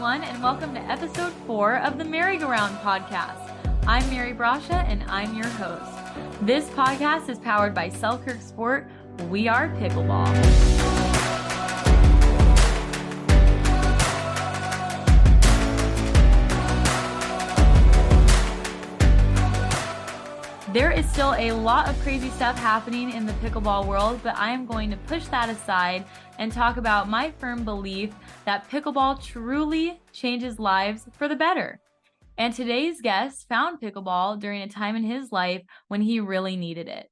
everyone, and welcome to episode four of the MaryGoRound podcast. I'm Mary Brascia, and I'm your host. This podcast is powered by Selkirk Sport. We are Pickleball. There is still a lot of crazy stuff happening in the pickleball world, but I am going to push that aside and talk about my firm belief that pickleball truly changes lives for the better. And today's guest found pickleball during a time in his life when he really needed it.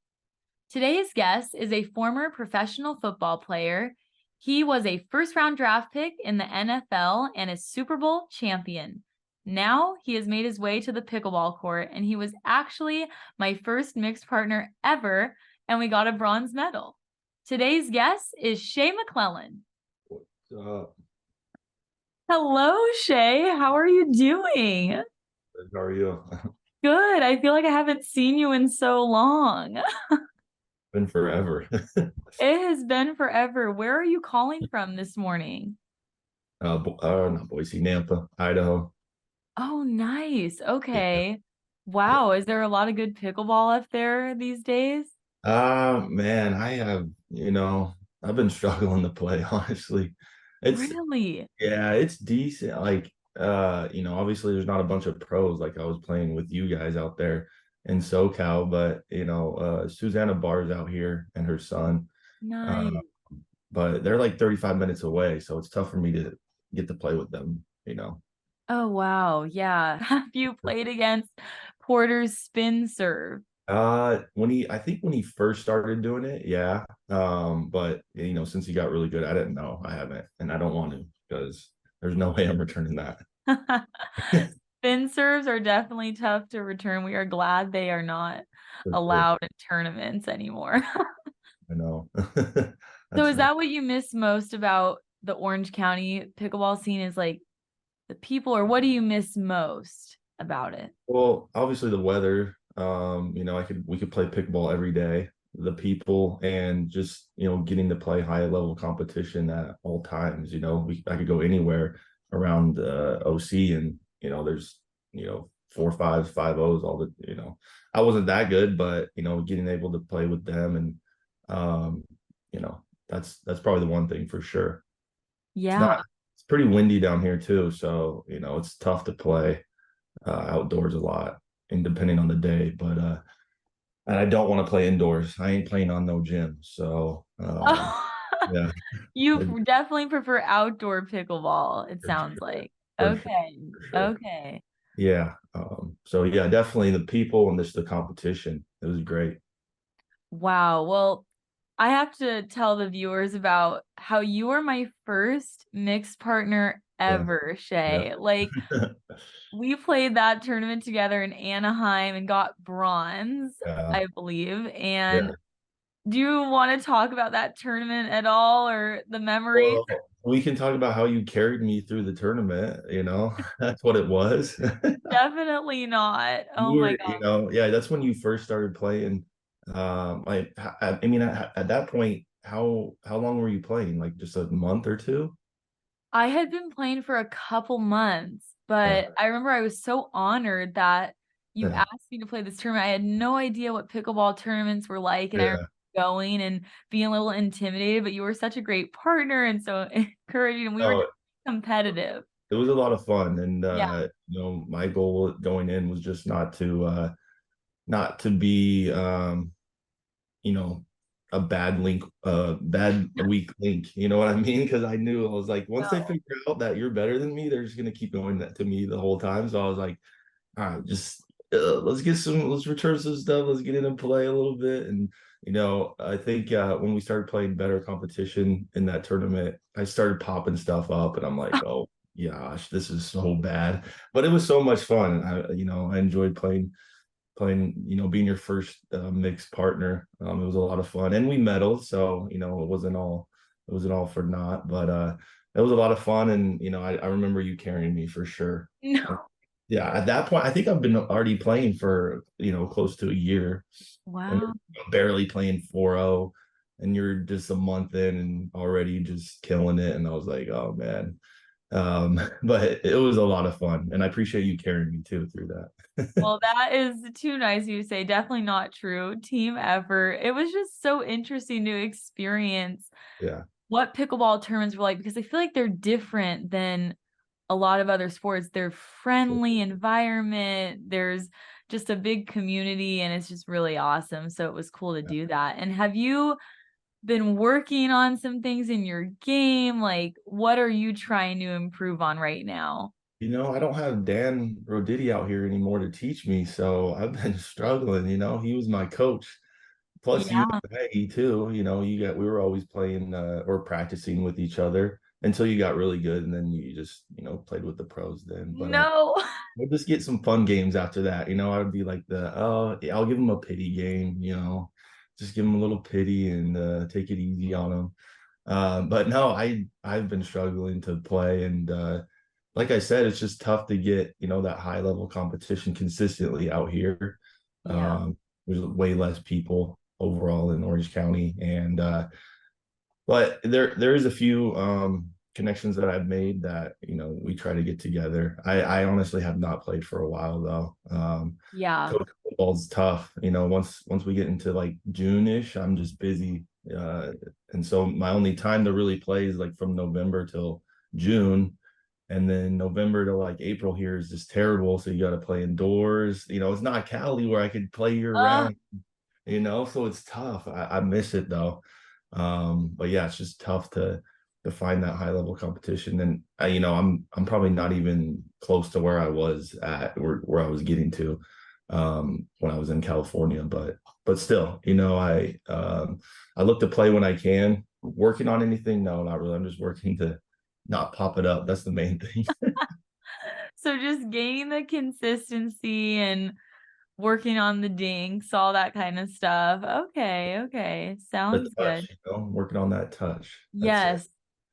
Today's guest is a former professional football player. He was a first round draft pick in the NFL and a Super Bowl champion. Now he has made his way to the pickleball court, and he was actually my first mixed partner ever, and we got a bronze medal. Today's guest is Shea McClellin. What's up? Hello, Shea. How are you doing? How are you? Good. I feel like I haven't seen you in so long. Been forever. It has been forever. Where are you calling from this morning? uh, Bo- uh, not Boise, Nampa, Idaho. Oh, nice. Okay. Wow. Is there a lot of good pickleball up there these days? Uh man, I have, you know, I've been struggling to play, honestly. It's Really? yeah, it's decent. Like uh, you know, obviously there's not a bunch of pros like I was playing with you guys out there in SoCal, but you know, uh Susannah Barr's out here and her son. Nice. Uh, but they're like 35 minutes away, so it's tough for me to get to play with them, you know. Oh, wow. Yeah. Have you played against Porter's spin serve? Uh, when he, I think when he first started doing it, yeah. Um, but you know, since he got really good at it, no, I haven't, and I don't want to because there's no way I'm returning that. Spin serves are definitely tough to return. We are glad they are not for sure. allowed in tournaments anymore. I know. So is that what you miss most about the Orange County pickleball scene is like the people or what do you miss most about it? well, obviously the weather. Um, you know, I could we could play pickleball every day. The people and just you know getting to play high level competition at all times. You know, we I could go anywhere around uh, OC and you know there's you know four fives, five O's, all the you know. I wasn't that good, but you know, getting able to play with them and um, you know, that's that's probably the one thing for sure. Yeah. not- It's pretty windy down here too, so you know it's tough to play uh, outdoors a lot, and depending on the day. But uh, and I don't want to play indoors. I ain't playing on no gym, so um, yeah, you definitely prefer outdoor pickleball, it sounds like. for Okay. sure. Okay. yeah. Um, so yeah, definitely the people and just the competition. It was great. Wow. Well, I have to tell the viewers about how you were my first mixed partner ever, Shea. Like we played that tournament together in Anaheim and got bronze, Yeah. I believe. And do you want to talk about that tournament at all or the memories? Well, we can talk about how you carried me through the tournament. You know, that's what it was. Definitely not. Oh you my god. you know, yeah, that's when you first started playing. Um, I, I, I mean, at, at that point, how how long were you playing? Like just a month or two? I had been playing for a couple months, but I remember I was so honored that you Yeah. asked me to play this tournament. I had no idea what pickleball tournaments were like, and I Yeah. remember going and being a little intimidated, but you were such a great partner and so encouraging, and we No, were competitive. it was a lot of fun, and uh, Yeah. you know, my goal going in was just not to uh, not to be, um, you know, a bad link, uh, bad weak link. You know what I mean? Because I knew I was like, once they figure out that you're better than me, they're just gonna keep doing that to me the whole time. So I was like, all right, just uh, let's get some, let's return some stuff, let's get in and play a little bit. And you know, I think uh, when we started playing better competition in that tournament, I started popping stuff up, and I'm like, oh gosh, this is so bad. But it was so much fun. I, you know, I enjoyed playing playing, you know, being your first uh, mixed partner. Um, it was a lot of fun, and we medaled, so you know, it wasn't all it wasn't all for naught. But uh, it was a lot of fun, and you know, I, I remember you carrying me for sure. No. Yeah, at that point, I think I've been already playing for you know close to a year, Wow. barely playing 4-0, and you're just a month in and already just killing it. And I was like, oh man, Um, but it, was a lot of fun, and I appreciate you carrying me too through that. well, that is too nice of you to say. Definitely not true. Team effort. It was just so interesting to experience. Yeah. What pickleball tournaments were like because I feel like they're different than a lot of other sports. They're friendly environment. There's just a big community and it's just really awesome. So it was cool to do that. And have you been working on some things in your game? Like, what are you trying to improve on right now? You know, I don't have Dan Roditi out here anymore to teach me, so I've been struggling. You know, he was my coach. Plus, yeah. you too. You know, you got we were always playing uh, or practicing with each other until you got really good, and then you just you know played with the pros. Then, but, no, uh, we'll just get some fun games after that. You know, I would be like the oh, I'll give him a pity game. You know, just give them a little pity and uh, take it easy on them. Uh, but no, I I've been struggling to play, and uh, like I said, it's just tough to get you know that high level competition consistently out here. Yeah. Um, there's way less people overall in Orange County, and uh, but there there is a few um, connections that I've made that you know we try to get together. I, I honestly have not played for a while though. Um, yeah, football's tough. You know, once once we get into like June ish, I'm just busy, uh, and so my only time to really play is like from November till June, and then November to like April here is just terrible. So you got to play indoors. You know, it's not Cali where I could play year uh. round. You know, so it's tough. I, I miss it though. Um, but yeah, it's just tough to to find that high level competition. And I, you know, I'm I'm probably not even close to where I was at where, where I was getting to um, when I was in California. But but still, you know, I um, I look to play when I can. Working on anything? No, not really. I'm just working to not pop it up. That's the main thing. so just gaining the consistency and working on the dinks, all that kind of stuff. Okay, okay. Sounds touch, good. You know, working on that touch. That's yes. It.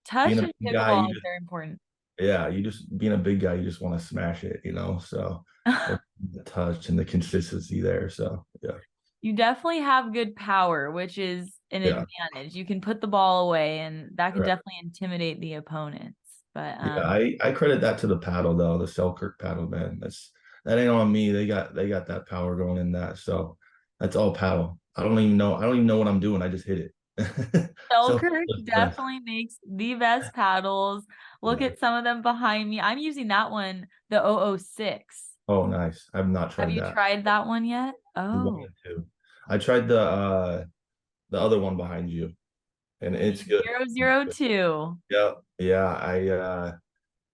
Touch and pickleball is very important. Yeah, you just being a big guy, you just want to smash it, you know. So the touch and the consistency there. So yeah. You definitely have good power, which is an yeah. advantage. You can put the ball away, and that can right. definitely intimidate the opponents. But um, yeah, I I credit that to the paddle though, the Selkirk paddle, man. That's that ain't on me. They got they got that power going in that. So that's all paddle. I don't even know. I don't even know what I'm doing. I just hit it. Selkirk definitely makes the best paddles. Look yeah. at some of them behind me. I'm using that one, the 006. Oh, nice. I've not tried. Have you that. tried that one yet? Oh, I tried the uh the other one behind you, and it's good. Zero zero two. Yeah, yeah. I uh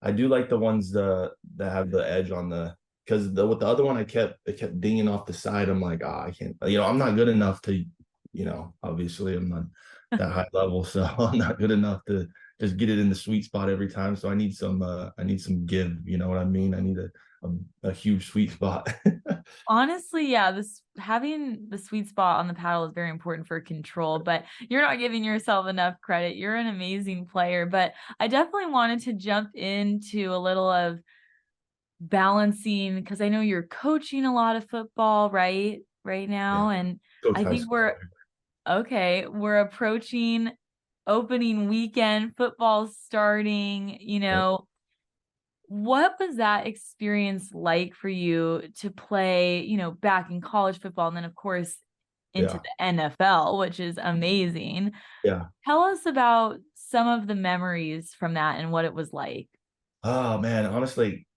I do like the ones the that have the edge on the because the with the other one I kept it kept dinging off the side. I'm like, ah, oh, I can't. You know, I'm not good enough to you know, obviously I'm not that high level, so I'm not good enough to just get it in the sweet spot every time. So I need some, uh, I need some give. You know what I mean? I need a a, a huge sweet spot. Honestly, yeah, this having the sweet spot on the paddle is very important for control. But you're not giving yourself enough credit. You're an amazing player. But I definitely wanted to jump into a little of balancing because I know you're coaching a lot of football, right? Right now, yeah. and I think we're okay, we're approaching opening weekend, football starting, you know. What was that experience like for you to play, you know, back in college football and then of course into yeah. the NFL, which is amazing. Yeah. Tell us about some of the memories from that and what it was like. Oh man, honestly,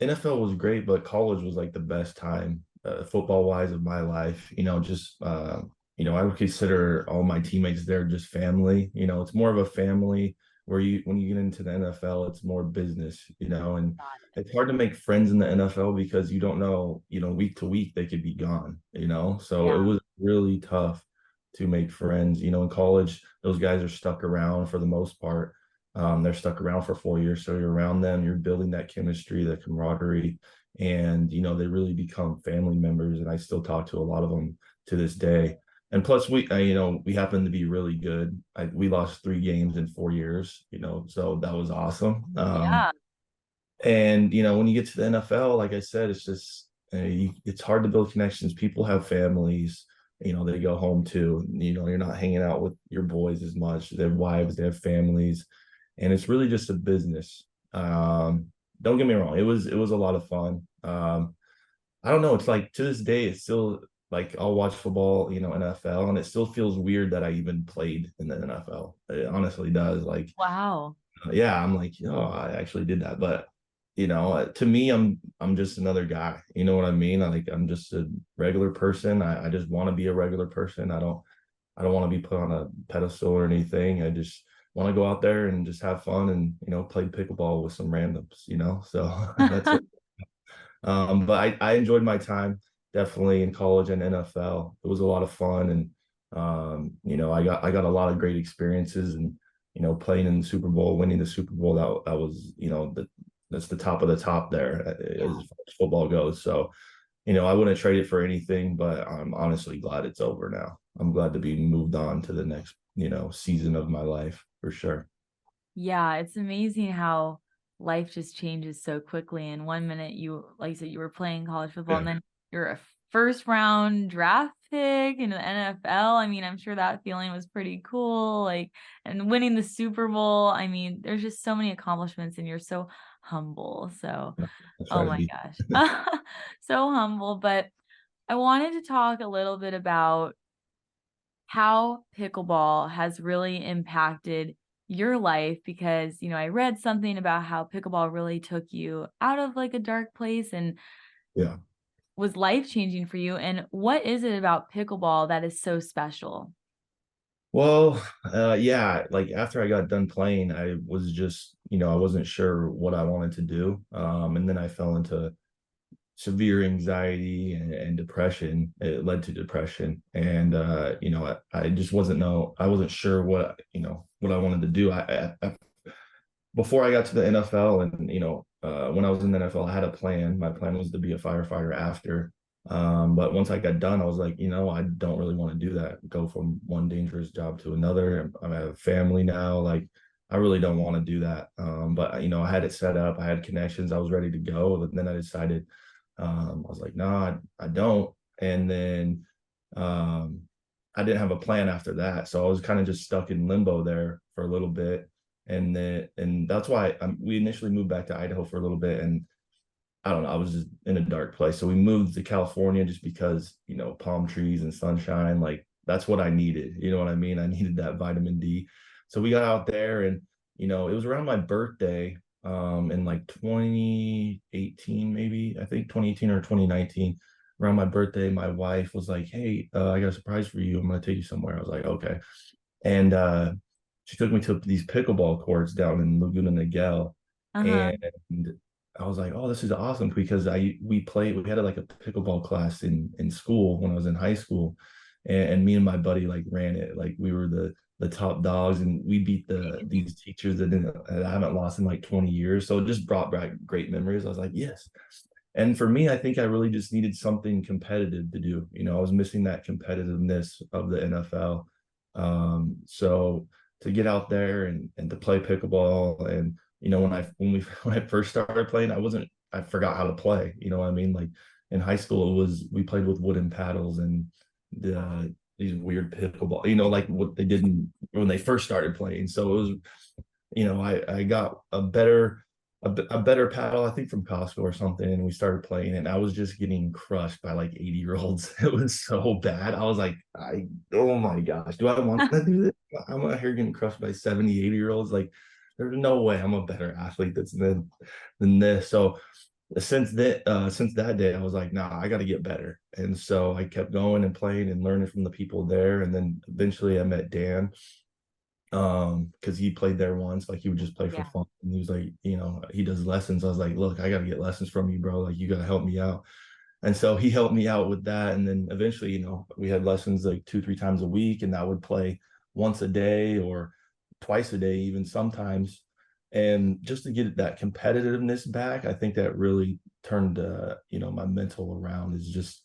NFL was great, but college was like the best time uh, football wise of my life. You know, just uh, you know, I would consider all my teammates there just family. You know, it's more of a family where you when you get into the NFL, it's more business, you know, and it's hard to make friends in the NFL because you don't know, you know, week to week they could be gone, you know. So yeah. it was really tough to make friends. You know, in college, those guys are stuck around for the most part. Um, they're stuck around for four years. So you're around them, you're building that chemistry, that camaraderie, and you know, they really become family members. And I still talk to a lot of them to this day and plus we uh, you know we happen to be really good. I, we lost three games in four years you know so that was awesome. Um, yeah. and you know when you get to the nfl like i said it's just uh, you, it's hard to build connections. People have families you know they go home too. You know you're not hanging out with your boys as much they have wives they have families. And it's really just a business. Um, don't get me wrong, it was it was a lot of fun. Um, I don't know, it's like to this day, it's still like I'll watch football, you know, NFL, and it still feels weird that I even played in the NFL. It honestly does. Like, wow, yeah, I'm like, oh, I actually did that, but you know, uh, to me, I'm I'm just another guy. You know what I mean? I, like I'm just a regular person. I, I just want to be a regular person. I don't I don't want to be put on a pedestal or anything. I just want to go out there and just have fun and you know play pickleball with some randoms. You know, so that's it. Um, but I I enjoyed my time definitely in college and NFL. It was a lot of fun and um, you know I got I got a lot of great experiences and you know playing in the Super Bowl, winning the Super Bowl that that was you know the that's the top of the top there uh, yeah. as far as football goes. So, you know, I wouldn't trade it for anything, but I'm honestly glad it's over now. I'm glad to be moved on to the next, you know, season of my life for sure. Yeah, it's amazing how life just changes so quickly. And one minute you, like you said, you were playing college football, yeah. and then you're a first round draft pick in the NFL. I mean, I'm sure that feeling was pretty cool. Like, and winning the Super Bowl. I mean, there's just so many accomplishments, and you're so humble. So, oh my gosh, so humble. But I wanted to talk a little bit about how pickleball has really impacted your life because, you know, I read something about how pickleball really took you out of like a dark place and yeah was life changing for you and what is it about pickleball that is so special well, uh, yeah, like after I got done playing, I was just, you know, I wasn't sure what I wanted to do. Um, and then I fell into severe anxiety and, and depression. It led to depression. And, uh, you know, I, I, just wasn't know, I wasn't sure what, you know, what I wanted to do. I, I, before I got to the NFL and, you know, uh, when I was in the NFL, I had a plan. My plan was to be a firefighter after. Um, but once I got done, I was like, you know, I don't really want to do that. Go from one dangerous job to another. I have a family now. Like, I really don't want to do that. Um, but you know, I had it set up. I had connections. I was ready to go. But then I decided, um, I was like, no, nah, I, I don't. And then um, I didn't have a plan after that. So I was kind of just stuck in limbo there for a little bit. And then, and that's why I, we initially moved back to Idaho for a little bit. And I don't know, I was just in a dark place. So we moved to California just because, you know, palm trees and sunshine, like that's what I needed. You know what I mean? I needed that vitamin D. So we got out there and, you know, it was around my birthday um in like 2018 maybe, I think 2018 or 2019. Around my birthday, my wife was like, "Hey, uh, I got a surprise for you. I'm going to take you somewhere." I was like, "Okay." And uh she took me to these pickleball courts down in Laguna Niguel. Uh-huh. And I was like, oh, this is awesome because I we played we had like a pickleball class in in school when I was in high school, and, and, me and my buddy like ran it like we were the the top dogs and we beat the these teachers that didn't that I haven't lost in like 20 years. So it just brought back great memories. I was like, yes. And for me, I think I really just needed something competitive to do. You know, I was missing that competitiveness of the NFL. Um, so to get out there and and to play pickleball. And you know when i when we when i first started playing i wasn't i forgot how to play you know what i mean? Like in high school it was we played with wooden paddles and the these weird pickleball you know like what they didn't when they first started playing. So it was you know i i got a better a, a better paddle i think from costco or something and we started playing and i was just getting crushed by like 80 year olds it was so bad i was like i oh my gosh do i want to do this i'm out here getting crushed by 70 80 year olds like there's no way I'm a better athlete that's than than this. So since that uh, since that day, I was like, nah, I got to get better. And so I kept going and playing and learning from the people there. And then eventually I met Dan um because he played there once like he would just play for yeah. fun and he was like you know he does lessons i was like look i got to get lessons from you bro like you got to help me out and so he helped me out with that and then eventually you know we had lessons like two three times a week and i would play once a day or twice a day, even sometimes. And just to get that competitiveness back, I think that really turned uh, you know my mental around is just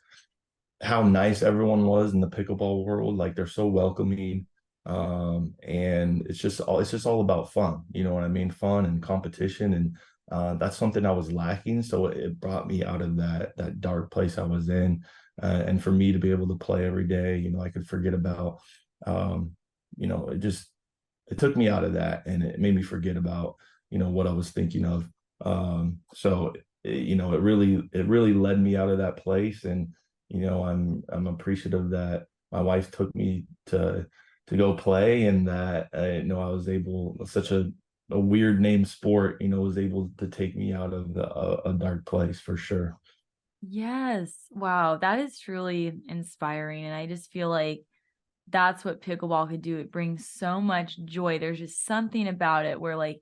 how nice everyone was in the pickleball world. Like they're so welcoming. Um, and it's just all it's just all about fun, you know what I mean? Fun and competition. And uh, that's something I was lacking. So it brought me out of that that dark place I was in. Uh, and for me to be able to play every day, you know, I could forget about um, you know, it just it took me out of that and it made me forget about you know what I was thinking of. Um, so it, you know, it really it really led me out of that place, and you know, I'm I'm appreciative that my wife took me to to go play, and that uh, you know I was able such a a weird name sport, you know, was able to take me out of the, a, a dark place for sure. Yes. Wow. That is truly inspiring. And I just feel like that's what pickleball could do. It brings so much joy. There's just something about it where, like,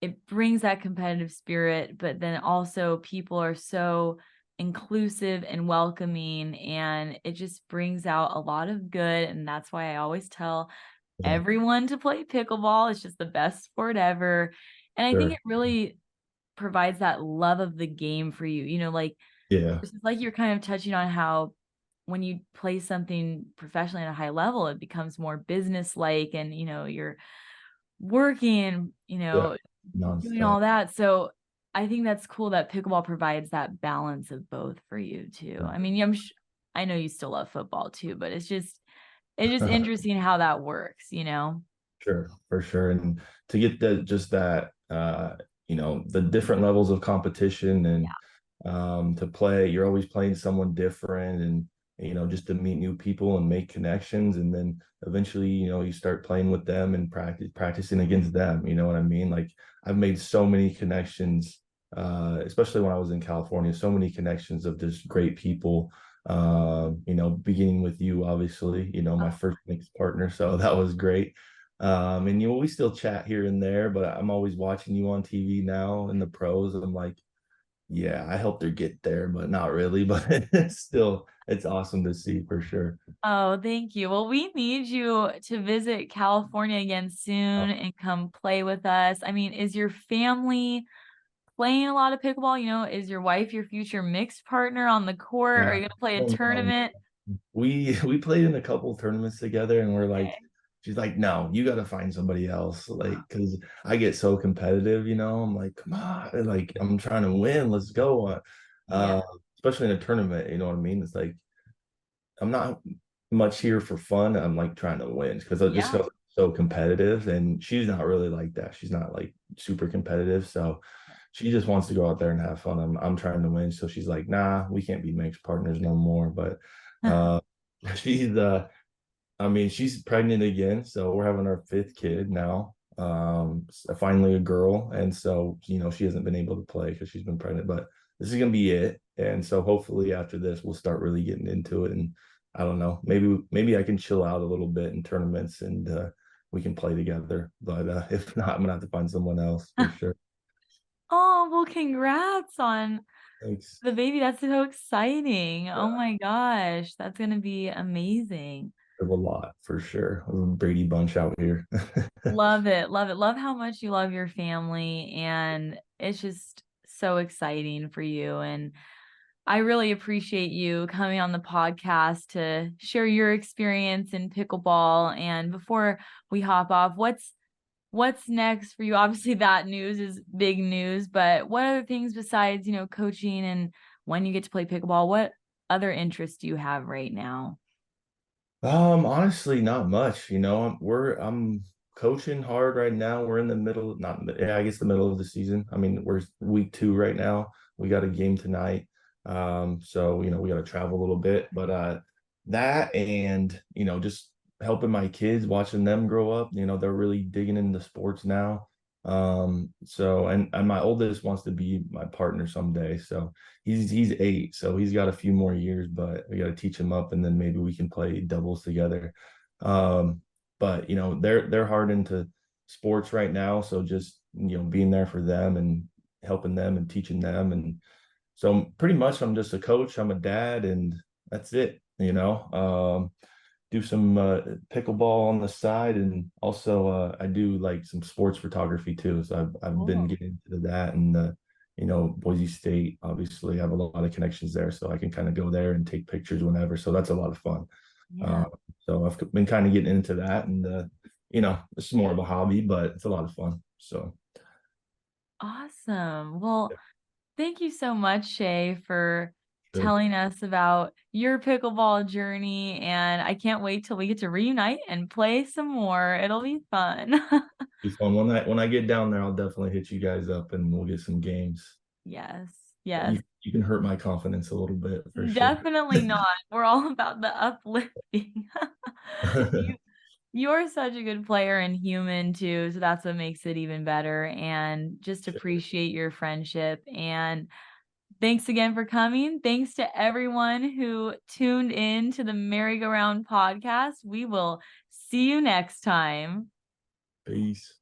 it brings that competitive spirit, but then also people are so inclusive and welcoming and it just brings out a lot of good and that's why I always tell yeah. everyone to play pickleball. It's just the best sport ever. And I sure. think it really provides that love of the game for you. You know, like yeah. It's like you're kind of touching on how when you play something professionally at a high level, it becomes more business like and you know, you're working, you know, yeah. doing all that. So I think that's cool that pickleball provides that balance of both for you too. I mean, I'm sh- I know you still love football too, but it's just it's just interesting how that works, you know. Sure, for sure. And to get the just that uh, you know, the different levels of competition and yeah um, to play. You're always playing someone different, and you know, just to meet new people and make connections, and then eventually, you know, you start playing with them and practice practicing against them. You know what I mean? Like I've made so many connections, uh, especially when I was in California. So many connections of just great people. Uh, you know, beginning with you, obviously, you know, my first mixed partner. So that was great. Um, and you know, we still chat here and there, but I'm always watching you on TV now in the pros. I'm like, yeah, I helped her get there, but not really. But it's still, it's awesome to see for sure. Oh, thank you. Well, we need you to visit California again soon oh. and come play with us. I mean, is your family playing a lot of pickleball? You know, is your wife your future mixed partner on the court? Yeah. Are you going to play a oh, tournament? We we played in a couple tournaments together, and we're like, okay she's like, no, you got to find somebody else. Like, cause I get so competitive, you know, I'm like, come on, like I'm trying to win. Let's go. Uh, yeah. especially in a tournament, you know what I mean? It's like, I'm not much here for fun. I'm like trying to win because I just yeah. so competitive and she's not really like that. She's not like super competitive. So she just wants to go out there and have fun. I'm, I'm trying to win. So she's like, nah, we can't be mixed partners no more. But, uh, she's, uh, I mean, she's pregnant again, so we're having our fifth kid now. Um, finally a girl, and so you know she hasn't been able to play because she's been pregnant, but this is gonna be it. And so hopefully after this, we'll start really getting into it. And I don't know, maybe maybe I can chill out a little bit in tournaments and uh, we can play together. But uh, if not, I'm gonna have to find someone else for sure. Oh well, congrats on Thanks. the baby. That's so exciting. Oh yeah. Oh my gosh, that's gonna be amazing of a lot for sure. Brady Bunch out here. love it. Love it. Love how much you love your family. And it's just so exciting for you. And I really appreciate you coming on the podcast to share your experience in pickleball. And before we hop off, what's what's next for you? Obviously that news is big news, but what other things besides, you know, coaching and when you get to play pickleball, what other interests do you have right now? Um, honestly, not much. You know, I'm, we're I'm coaching hard right now. We're in the middle, not yeah, I guess the middle of the season. I mean, we're week two right now. We got a game tonight. Um, so you know, we got to travel a little bit, but uh, that and you know, just helping my kids, watching them grow up. You know, they're really digging into sports now. Um, so and and my oldest wants to be my partner someday. So he's he's eight, so he's got a few more years, but we got to teach him up, and then maybe we can play doubles together. Um, but you know they're they're hard into sports right now, so just you know being there for them and helping them and teaching them, and so pretty much I'm just a coach, I'm a dad, and that's it. You know, um, do some uh, pickleball on the side, and also uh, I do like some sports photography too. So I've I've oh. been getting into that, and uh, you know Boise State obviously I have a lot of connections there, so I can kind of go there and take pictures whenever. So that's a lot of fun. Yeah. Uh, so I've been kind of getting into that, and uh, you know it's more of a hobby, but it's a lot of fun. So awesome. Well, yeah. thank you so much, Shea, for. Telling us about your pickleball journey. And I can't wait till we get to reunite and play some more. It'll be fun. Be fun. When I when I get down there, I'll definitely hit you guys up and we'll get some games. yes. Yes. You, you can hurt my confidence a little bit for sure. Definitely not. We're all about the uplifting. you, you're such a good player and human too, so that's what makes it even better. And just appreciate your friendship. And thanks again for coming. Thanks to everyone who tuned in to the MaryGoRound podcast. We will see you next time. Peace.